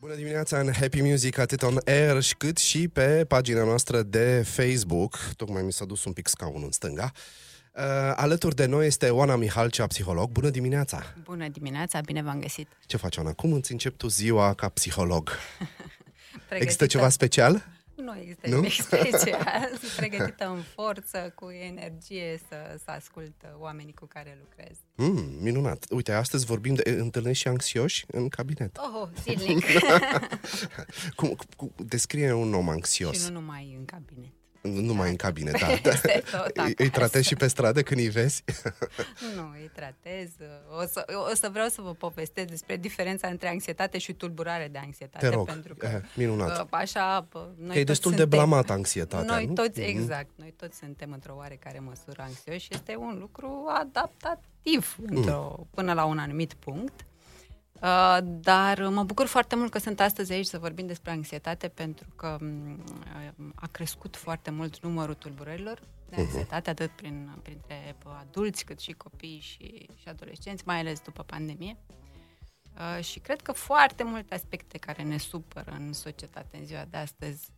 Bună dimineața în Happy Music, atât on air cât și pe pagina noastră de Facebook. Tocmai mi s-a dus un pic scaunul în stânga. Uh, alături de noi este Oana Mihalcea, psiholog. Bună dimineața! Bună dimineața, bine v-am găsit! Ce faci, Oana? Cum îți începi tu ziua ca psiholog? Există ceva special? Nu există nu? nimic special. Sunt pregătită în forță, cu energie să, să ascult oamenii cu care lucrez. Mm, minunat. Uite, astăzi vorbim de întâlnești și anxioși în cabinet. Oh, zilnic. cum, cum, descrie un om anxios. Și nu numai în cabinet. Nu numai în cabine, da. da. Îi, îi tratezi și pe stradă când îi vezi? nu, îi tratez. O să, o să vreau să vă povestesc despre diferența între anxietate și tulburare de anxietate. Te rog, pentru că, eh, minunat. Așa, noi că e destul suntem, de blamat anxietatea, Noi nu? toți, Mhm. exact, noi toți suntem într-o oarecare măsură anxioși și este un lucru adaptativ într-o, până la un anumit punct. Uh, dar mă bucur foarte mult că sunt astăzi aici să vorbim despre anxietate pentru că um, a crescut foarte mult numărul tulburărilor de anxietate, atât prin, printre adulți cât și copii și, și adolescenți, mai ales după pandemie. Uh, și cred că foarte multe aspecte care ne supără în societate în ziua de astăzi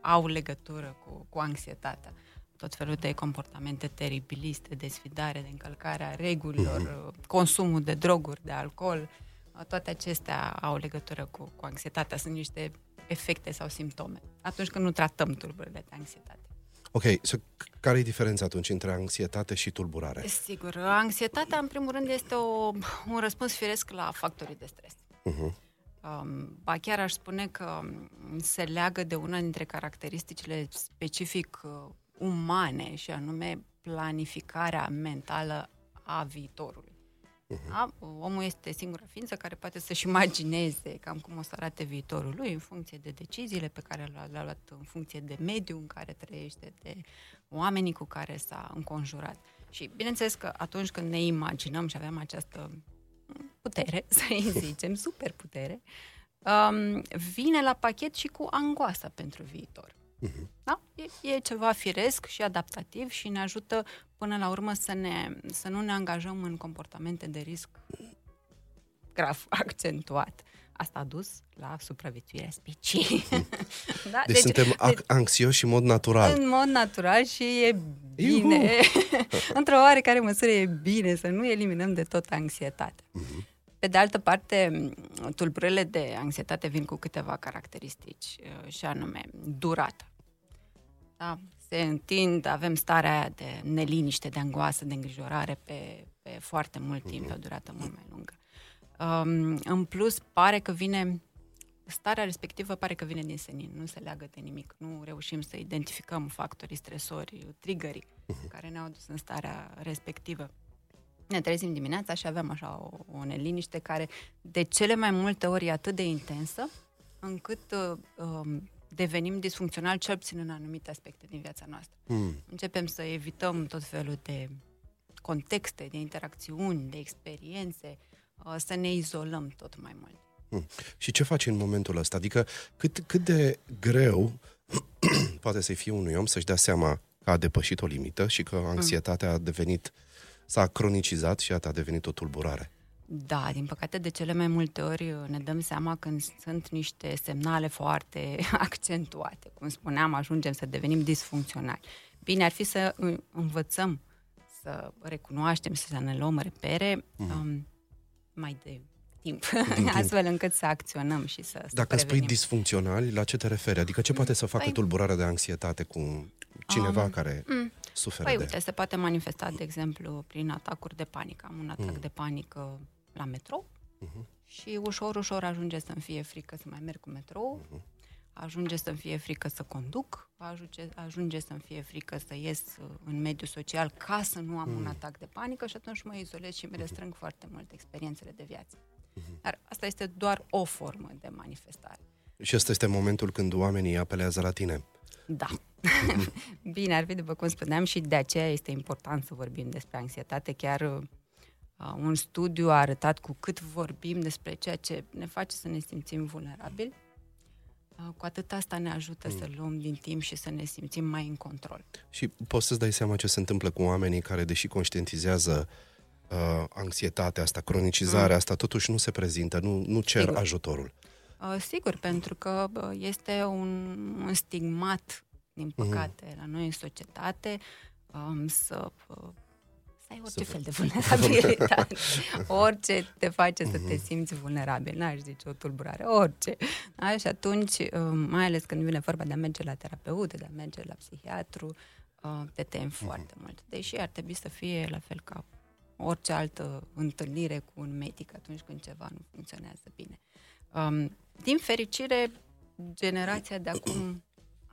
au legătură cu, cu anxietatea. Tot felul de comportamente teribiliste, desfidare, de încălcare a regulilor, uh, consumul de droguri, de alcool, uh, toate acestea au legătură cu, cu anxietatea. Sunt niște efecte sau simptome. Atunci când nu tratăm tulburările de anxietate. Ok, so, care e diferența atunci între anxietate și tulburare? Sigur, anxietatea, în primul rând, este o, un răspuns firesc la factorii de stres. Uh-huh. Um, ba chiar aș spune că um, se leagă de una dintre caracteristicile specific uh, umane și anume planificarea mentală a viitorului. Da? Omul este singura ființă care poate să-și imagineze cam cum o să arate viitorul lui în funcție de deciziile pe care le-a le-a luat, în funcție de mediul în care trăiește, de oamenii cu care s-a înconjurat. Și bineînțeles că atunci când ne imaginăm și avem această putere, să-i zicem, super putere, um, vine la pachet și cu angoasa pentru viitor. Da? E, e ceva firesc și adaptativ și ne ajută până la urmă să, ne, să nu ne angajăm în comportamente de risc grav accentuat. Asta a dus la supraviețuirea speciei. da? Deci, deci suntem deci, anxioși în mod natural. În mod natural și e bine. Într-o oarecare măsură e bine să nu eliminăm de tot anxietatea. Uh-huh. Pe de altă parte, tulburările de anxietate vin cu câteva caracteristici, și anume durată. Da? Se întind, avem starea aia de neliniște, de angoasă, de îngrijorare pe, pe foarte mult timp, pe o durată mult mai lungă. Um, în plus, pare că vine, starea respectivă pare că vine din senin, nu se leagă de nimic, nu reușim să identificăm factorii stresori, triggerii care ne-au dus în starea respectivă ne trezim dimineața și avem așa o, o neliniște care de cele mai multe ori e atât de intensă încât uh, um, devenim disfuncționali cel puțin în anumite aspecte din viața noastră. Mm. Începem să evităm tot felul de contexte, de interacțiuni, de experiențe, uh, să ne izolăm tot mai mult. Mm. Și ce faci în momentul ăsta? Adică cât, cât de greu poate să fie unui om să-și dea seama că a depășit o limită și că anxietatea a devenit s-a cronicizat și a devenit o tulburare. Da, din păcate, de cele mai multe ori ne dăm seama când sunt niște semnale foarte accentuate. Cum spuneam, ajungem să devenim disfuncționali. Bine ar fi să învățăm să recunoaștem, să ne luăm repere mm. um, mai de timp, astfel încât să acționăm și să, să Dacă prevenim. spui disfuncționali, la ce te referi? Adică ce poate să facă păi, tulburarea de anxietate cu cineva um, care mm, suferă păi, de... uite, se poate manifesta, de exemplu, prin atacuri de panică. Am un atac mm. de panică la metrou uh-huh. și ușor, ușor ajunge să-mi fie frică să mai merg cu metrou, uh-huh. ajunge să-mi fie frică să conduc, ajunge, ajunge să-mi fie frică să ies în mediul social ca să nu am mm. un atac de panică și atunci mă izolez și mi restrâng uh-huh. foarte mult experiențele de viață. Uh-huh. Dar asta este doar o formă de manifestare. Și ăsta este momentul când oamenii apelează la tine. Da. Bine ar fi, după cum spuneam, și de aceea este important să vorbim despre anxietate. Chiar uh, un studiu a arătat cu cât vorbim despre ceea ce ne face să ne simțim vulnerabili, uh, cu atât asta ne ajută mm. să luăm din timp și să ne simțim mai în control. Și poți să-ți dai seama ce se întâmplă cu oamenii care, deși conștientizează uh, anxietatea asta, cronicizarea mm. asta, totuși nu se prezintă, nu, nu cer Sigur. ajutorul. Uh, sigur, pentru că uh, este un, un stigmat, din mhm. păcate, mm-hmm. la noi în societate, um, să uh, să ai orice să fel de vulnerabilitate. orice te face să te mhm. simți vulnerabil. N-aș zice o tulburare, orice. Da? Și atunci, um, mai ales când vine vorba de a merge la terapeut, de a merge la psihiatru, uh, te temi uh-huh. foarte mult. Deși ar trebui să fie la fel ca orice altă întâlnire cu un medic atunci când ceva nu funcționează bine. Um, din fericire, generația de acum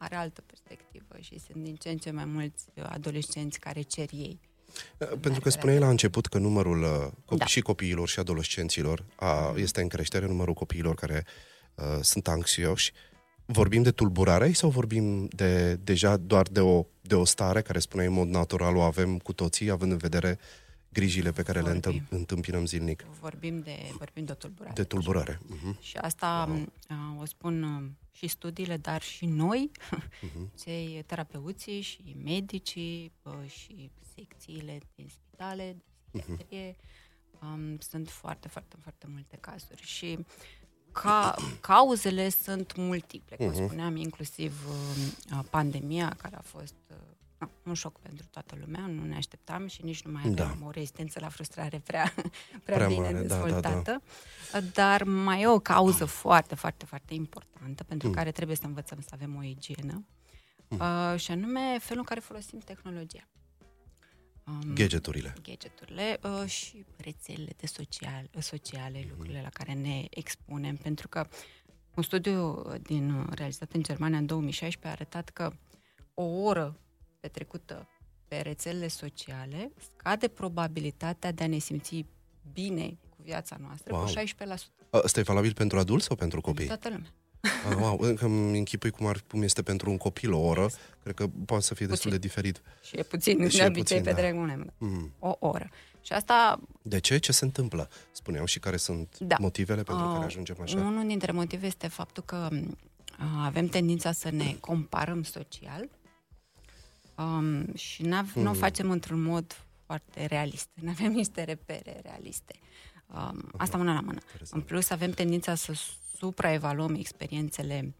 are altă perspectivă și sunt din ce în ce mai mulți adolescenți care cer ei Uh, pentru că spuneai la început că numărul uh, copii, da. și copiilor și adolescenților a, este în creștere, numărul copiilor care uh, sunt anxioși. Vorbim de tulburare sau vorbim de deja doar de o, de o stare care spuneai în mod natural o avem cu toții, având în vedere grijile pe care vorbim. le întâmpinăm zilnic? Vorbim de, vorbim de o tulburare. De tulburare. Uh-huh. Și asta uh, o spun uh, și studiile, dar și noi, uh-huh. cei terapeuții și medicii uh, și secțiile din spitale, de psihiatrie, uh-huh. um, sunt foarte, foarte, foarte multe cazuri și ca, cauzele sunt multiple, cum uh-huh. spuneam, inclusiv uh, pandemia, care a fost uh, un șoc pentru toată lumea, nu ne așteptam și nici nu mai aveam da. o rezistență la frustrare prea, prea, prea bine mare, dezvoltată. Da, da, da. Dar mai e o cauză foarte, foarte, foarte importantă pentru mm. care trebuie să învățăm să avem o igienă mm. uh, și anume felul în care folosim tehnologia. Um, gadgeturile. Gadgeturile uh, și rețelele de social, sociale, mm. lucrurile la care ne expunem, pentru că un studiu din realizat în Germania în 2016 a arătat că o oră petrecută pe rețelele sociale, scade probabilitatea de a ne simți bine cu viața noastră wow. cu 16%. Asta e valabil pentru adulți sau pentru copii? Pentru toată lumea. Ah, wow, încă îmi închipui cum, ar, cum este pentru un copil o oră, cred că poate să fie puțin. destul de diferit. Și e puțin, și de obicei pe da. mm. o oră. Și asta... De ce? Ce se întâmplă? Spuneam și care sunt da. motivele pentru uh, care ajungem așa? Unul dintre motive este faptul că uh, avem tendința să ne comparăm social um, și mm. nu o facem într-un mod foarte realist. Nu avem niște repere realiste. Um, asta mână la mână. În plus, avem tendința să supraevaluăm experiențele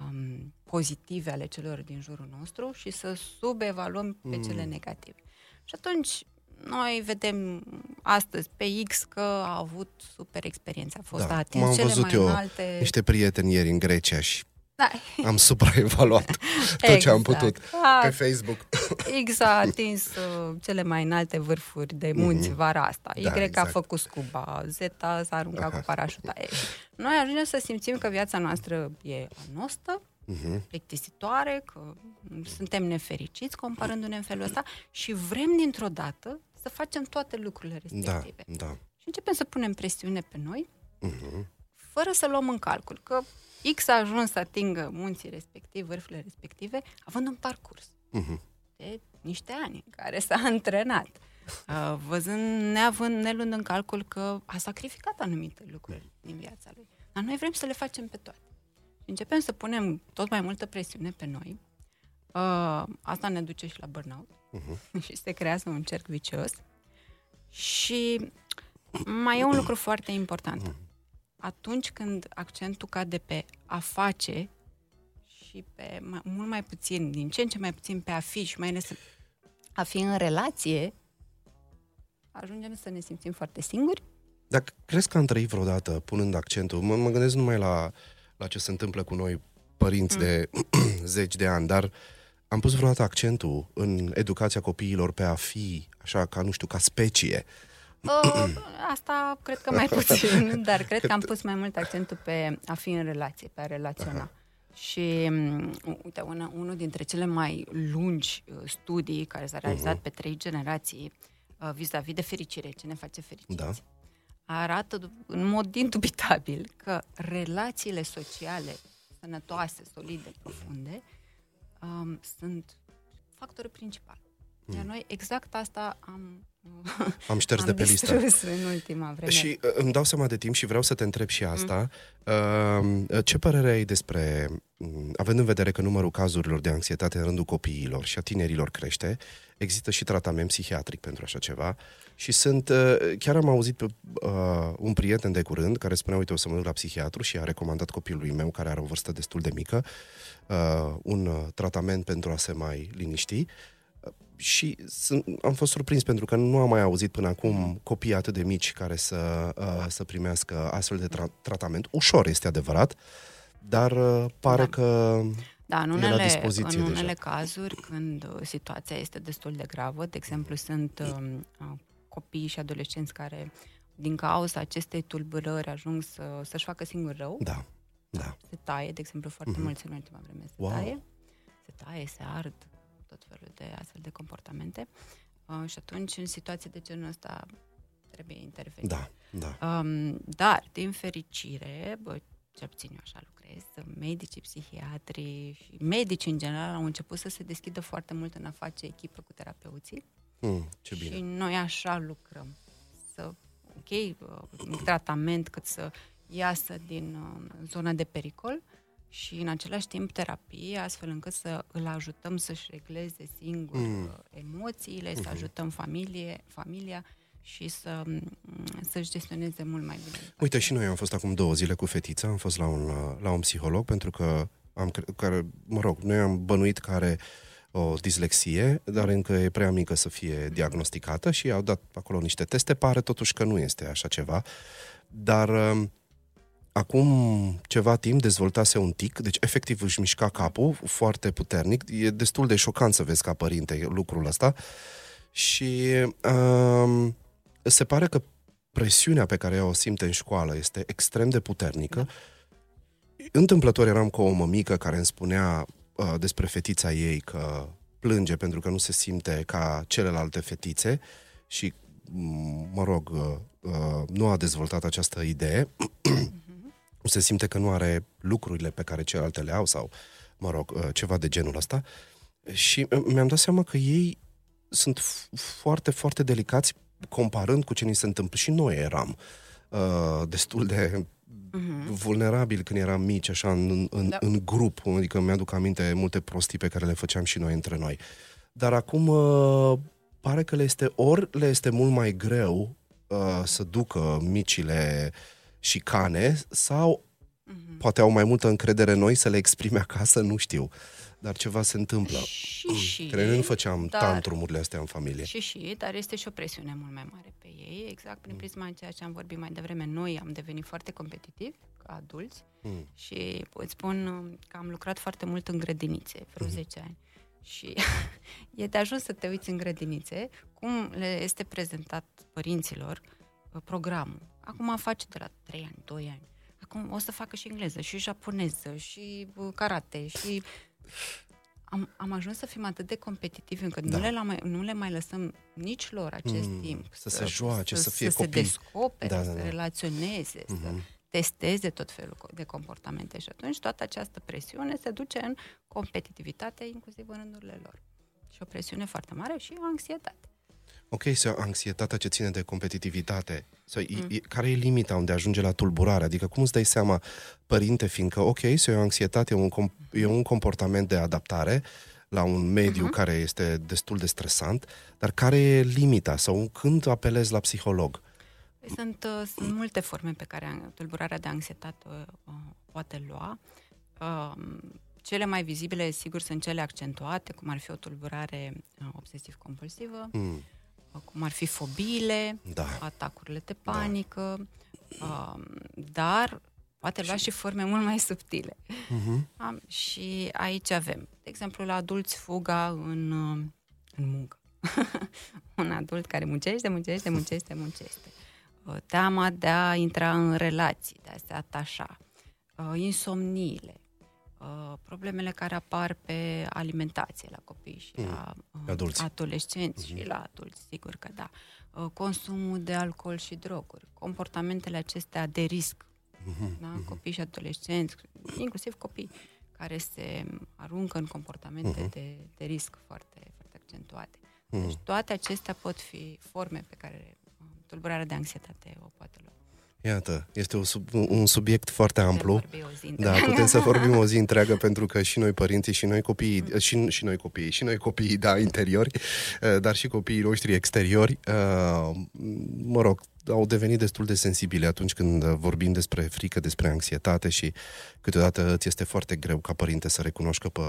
um, pozitive ale celor din jurul nostru și să subevaluăm pe mm. cele negative. Și atunci noi vedem astăzi pe X că a avut super experiență, a fost da, atins cele mai eu înalte... niște prieteni ieri în Grecia și da. Am supraevaluat tot exact. ce am exact. putut a, pe Facebook. X a atins uh, cele mai înalte vârfuri de munți mm-hmm. vara asta. Y da, exact. a făcut scuba. Z s-a aruncat Aha. cu parașuta. Noi ajungem să simțim că viața noastră e anostă, mm-hmm. plictisitoare, că suntem nefericiți comparându-ne în felul ăsta și vrem dintr-o dată să facem toate lucrurile respective. Da, da. Și începem să punem presiune pe noi, mm-hmm. Fără să luăm în calcul că X a ajuns să atingă munții respectivi, vârfurile respective, având un parcurs uh-huh. de niște ani în care s-a antrenat. Uh, văzând, neavând, nelând în calcul că a sacrificat anumite lucruri din viața lui. Dar noi vrem să le facem pe toate. Și începem să punem tot mai multă presiune pe noi. Uh, asta ne duce și la burnout. Uh-huh. și se creează un cerc vicios. Și mai e un lucru foarte important. Uh-huh atunci când accentul cade pe a face și pe mai, mult mai puțin, din ce în ce mai puțin pe a fi și mai ales a fi în relație, ajungem să ne simțim foarte singuri. Dacă crezi că am trăit vreodată punând accentul, mă, mă gândesc numai la, la ce se întâmplă cu noi, părinți mm. de zeci de ani, dar am pus vreodată accentul în educația copiilor pe a fi, așa, ca, nu știu, ca specie. Uh, asta cred că mai puțin, dar cred că am pus mai mult accentul pe a fi în relație, pe a relaționa. Și, um, uite, una, unul dintre cele mai lungi uh, studii care s-a realizat uh-huh. pe trei generații uh, vis-a-vis de fericire, ce ne face fericiți, da. arată în mod indubitabil că relațiile sociale sănătoase, solide, profunde, um, sunt factorul principal Iar noi exact asta am am șters am de pe listă. în ultima vreme. Și uh, îmi dau seama de timp și vreau să te întreb și asta. Mm. Uh, ce părere ai despre, mm, având în vedere că numărul cazurilor de anxietate în rândul copiilor și a tinerilor crește, există și tratament psihiatric pentru așa ceva și sunt, uh, chiar am auzit pe uh, un prieten de curând care spunea, uite, o să mă duc la psihiatru și a recomandat copilului meu, care are o vârstă destul de mică, uh, un uh, tratament pentru a se mai liniști și sunt, am fost surprins pentru că nu am mai auzit până acum copii atât de mici care să, uh, să primească astfel de tra- tratament. Ușor, este adevărat, dar uh, pare da. că da, în unele, e la dispoziție în unele deja. cazuri, când uh, situația este destul de gravă, de exemplu, sunt um, uh, copii și adolescenți care, din cauza acestei tulburări, ajung să, să-și facă singur rău. Da, da. Se taie, de exemplu, foarte mm-hmm. mulți în ultima vreme se wow. taie. Se taie, se ard, tot felul de astfel de comportamente uh, și atunci, în situații de genul ăsta, trebuie intervenit. Da, da. Um, dar, din fericire, bă, cel puțin eu așa lucrez, medicii, psihiatrii și medici în general au început să se deschidă foarte mult în a face echipă cu terapeuții. Mm, ce bine. Și noi așa lucrăm. Să, ok, uh, tratament cât să iasă din uh, zona de pericol, și în același timp terapie, astfel încât să îl ajutăm să-și regleze singur mm. emoțiile, mm-hmm. să ajutăm familie, familia și să, să-și gestioneze mult mai bine. Uite, și noi am fost acum două zile cu fetița, am fost la un, la un psiholog pentru că am, care, mă rog, noi am bănuit că are o dislexie, dar încă e prea mică să fie diagnosticată și au dat acolo niște teste, pare totuși că nu este așa ceva, dar acum ceva timp dezvoltase un tic, deci efectiv își mișca capul foarte puternic. E destul de șocant să vezi ca părinte lucrul ăsta. Și um, se pare că presiunea pe care o simte în școală este extrem de puternică. Da. Întâmplător eram cu o mămică care îmi spunea uh, despre fetița ei că plânge pentru că nu se simte ca celelalte fetițe și, mă rog, uh, uh, nu a dezvoltat această idee. se simte că nu are lucrurile pe care celelalte le au sau, mă rog, uh, ceva de genul ăsta. Și uh, mi-am dat seama că ei sunt foarte, foarte delicați comparând cu ce ni se întâmplă. Și noi eram uh, destul de uh-huh. vulnerabil când eram mici, așa, în, în, da. în grup. Adică mi-aduc aminte multe prostii pe care le făceam și noi între noi. Dar acum uh, pare că le este, ori le este mult mai greu uh, să ducă micile uh, șicane sau mm-hmm. poate au mai multă încredere în noi să le exprime acasă, nu știu. Dar ceva se întâmplă. Și, și, Că nu făceam dar, tantrumurile astea în familie. Și, și, dar este și o presiune mult mai mare pe ei, exact prin mm. prisma ceea ce am vorbit mai devreme. Noi am devenit foarte competitivi ca adulți mm. și îți spun că am lucrat foarte mult în grădinițe, vreo mm. 10 ani. Și e de ajuns să te uiți în grădinițe, cum le este prezentat părinților uh, programul Acum face de la 3 ani, 2 ani. Acum o să facă și engleză, și japoneză, și karate, și... Am, am ajuns să fim atât de competitivi încât da. nu, le mai, nu le mai lăsăm nici lor acest mm, timp. Să, să se joace, să, să fie să copii. se descopere, da, da, da. să relaționeze, mm-hmm. să mhm. testeze tot felul de comportamente. Și atunci toată această presiune se duce în competitivitate, inclusiv în rândurile lor. Și o presiune foarte mare și o anxietate. Ok, să anxietatea ce ține de competitivitate, să, mm. e, care e limita unde ajunge la tulburare? Adică cum îți dai seama, părinte, fiindcă, ok, să e o anxietate, e un, com- e un comportament de adaptare la un mediu uh-huh. care este destul de stresant, dar care e limita sau când apelezi la psiholog? Păi sunt, uh, sunt multe forme pe care tulburarea de anxietate uh, poate lua. Uh, cele mai vizibile, sigur, sunt cele accentuate, cum ar fi o tulburare uh, obsesiv-compulsivă, mm cum ar fi fobiile, da. atacurile de panică, da. uh, dar poate lua și... și forme mult mai subtile. Uh-huh. Um, și aici avem, de exemplu, la adulți fuga în, uh, în muncă. Un adult care muncește, muncește, muncește, muncește. Uh, teama de a intra în relații, de a se atașa. Uh, insomniile, Uh, problemele care apar pe alimentație la copii și mm. la uh, adulți. adolescenți mm-hmm. și la adulți, sigur că da. Uh, consumul de alcool și droguri, comportamentele acestea de risc, mm-hmm. da? Mm-hmm. copii și adolescenți, inclusiv copii care se aruncă în comportamente mm-hmm. de, de risc foarte, foarte accentuate. Hmm. Deci toate acestea pot fi forme pe care um, tulburarea de anxietate o poate lua. Iată, este un, sub, un subiect foarte amplu. Da, putem să vorbim o zi întreagă pentru că și noi părinții, și noi copiii, mm. și, și noi copiii, și noi copiii, da, interiori, uh, dar și copiii noștri exteriori, uh, mă rog, au devenit destul de sensibile atunci când vorbim despre frică, despre anxietate și câteodată îți este foarte greu ca părinte să recunoști că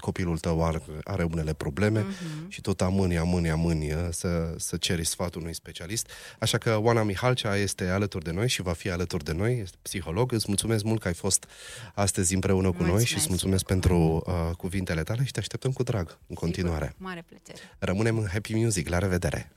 copilul tău are, are unele probleme uh-huh. și tot amâni, amâni, amâni uh, să, să ceri sfatul unui specialist. Așa că Oana Mihalcea este alături de noi și va fi alături de noi, este psiholog. Îți mulțumesc mult că ai fost astăzi împreună cu mulțumesc. noi și îți mulțumesc pentru uh, cuvintele tale și te așteptăm cu drag în continuare. Sigur, mare plăcere. Rămânem în Happy Music. La revedere!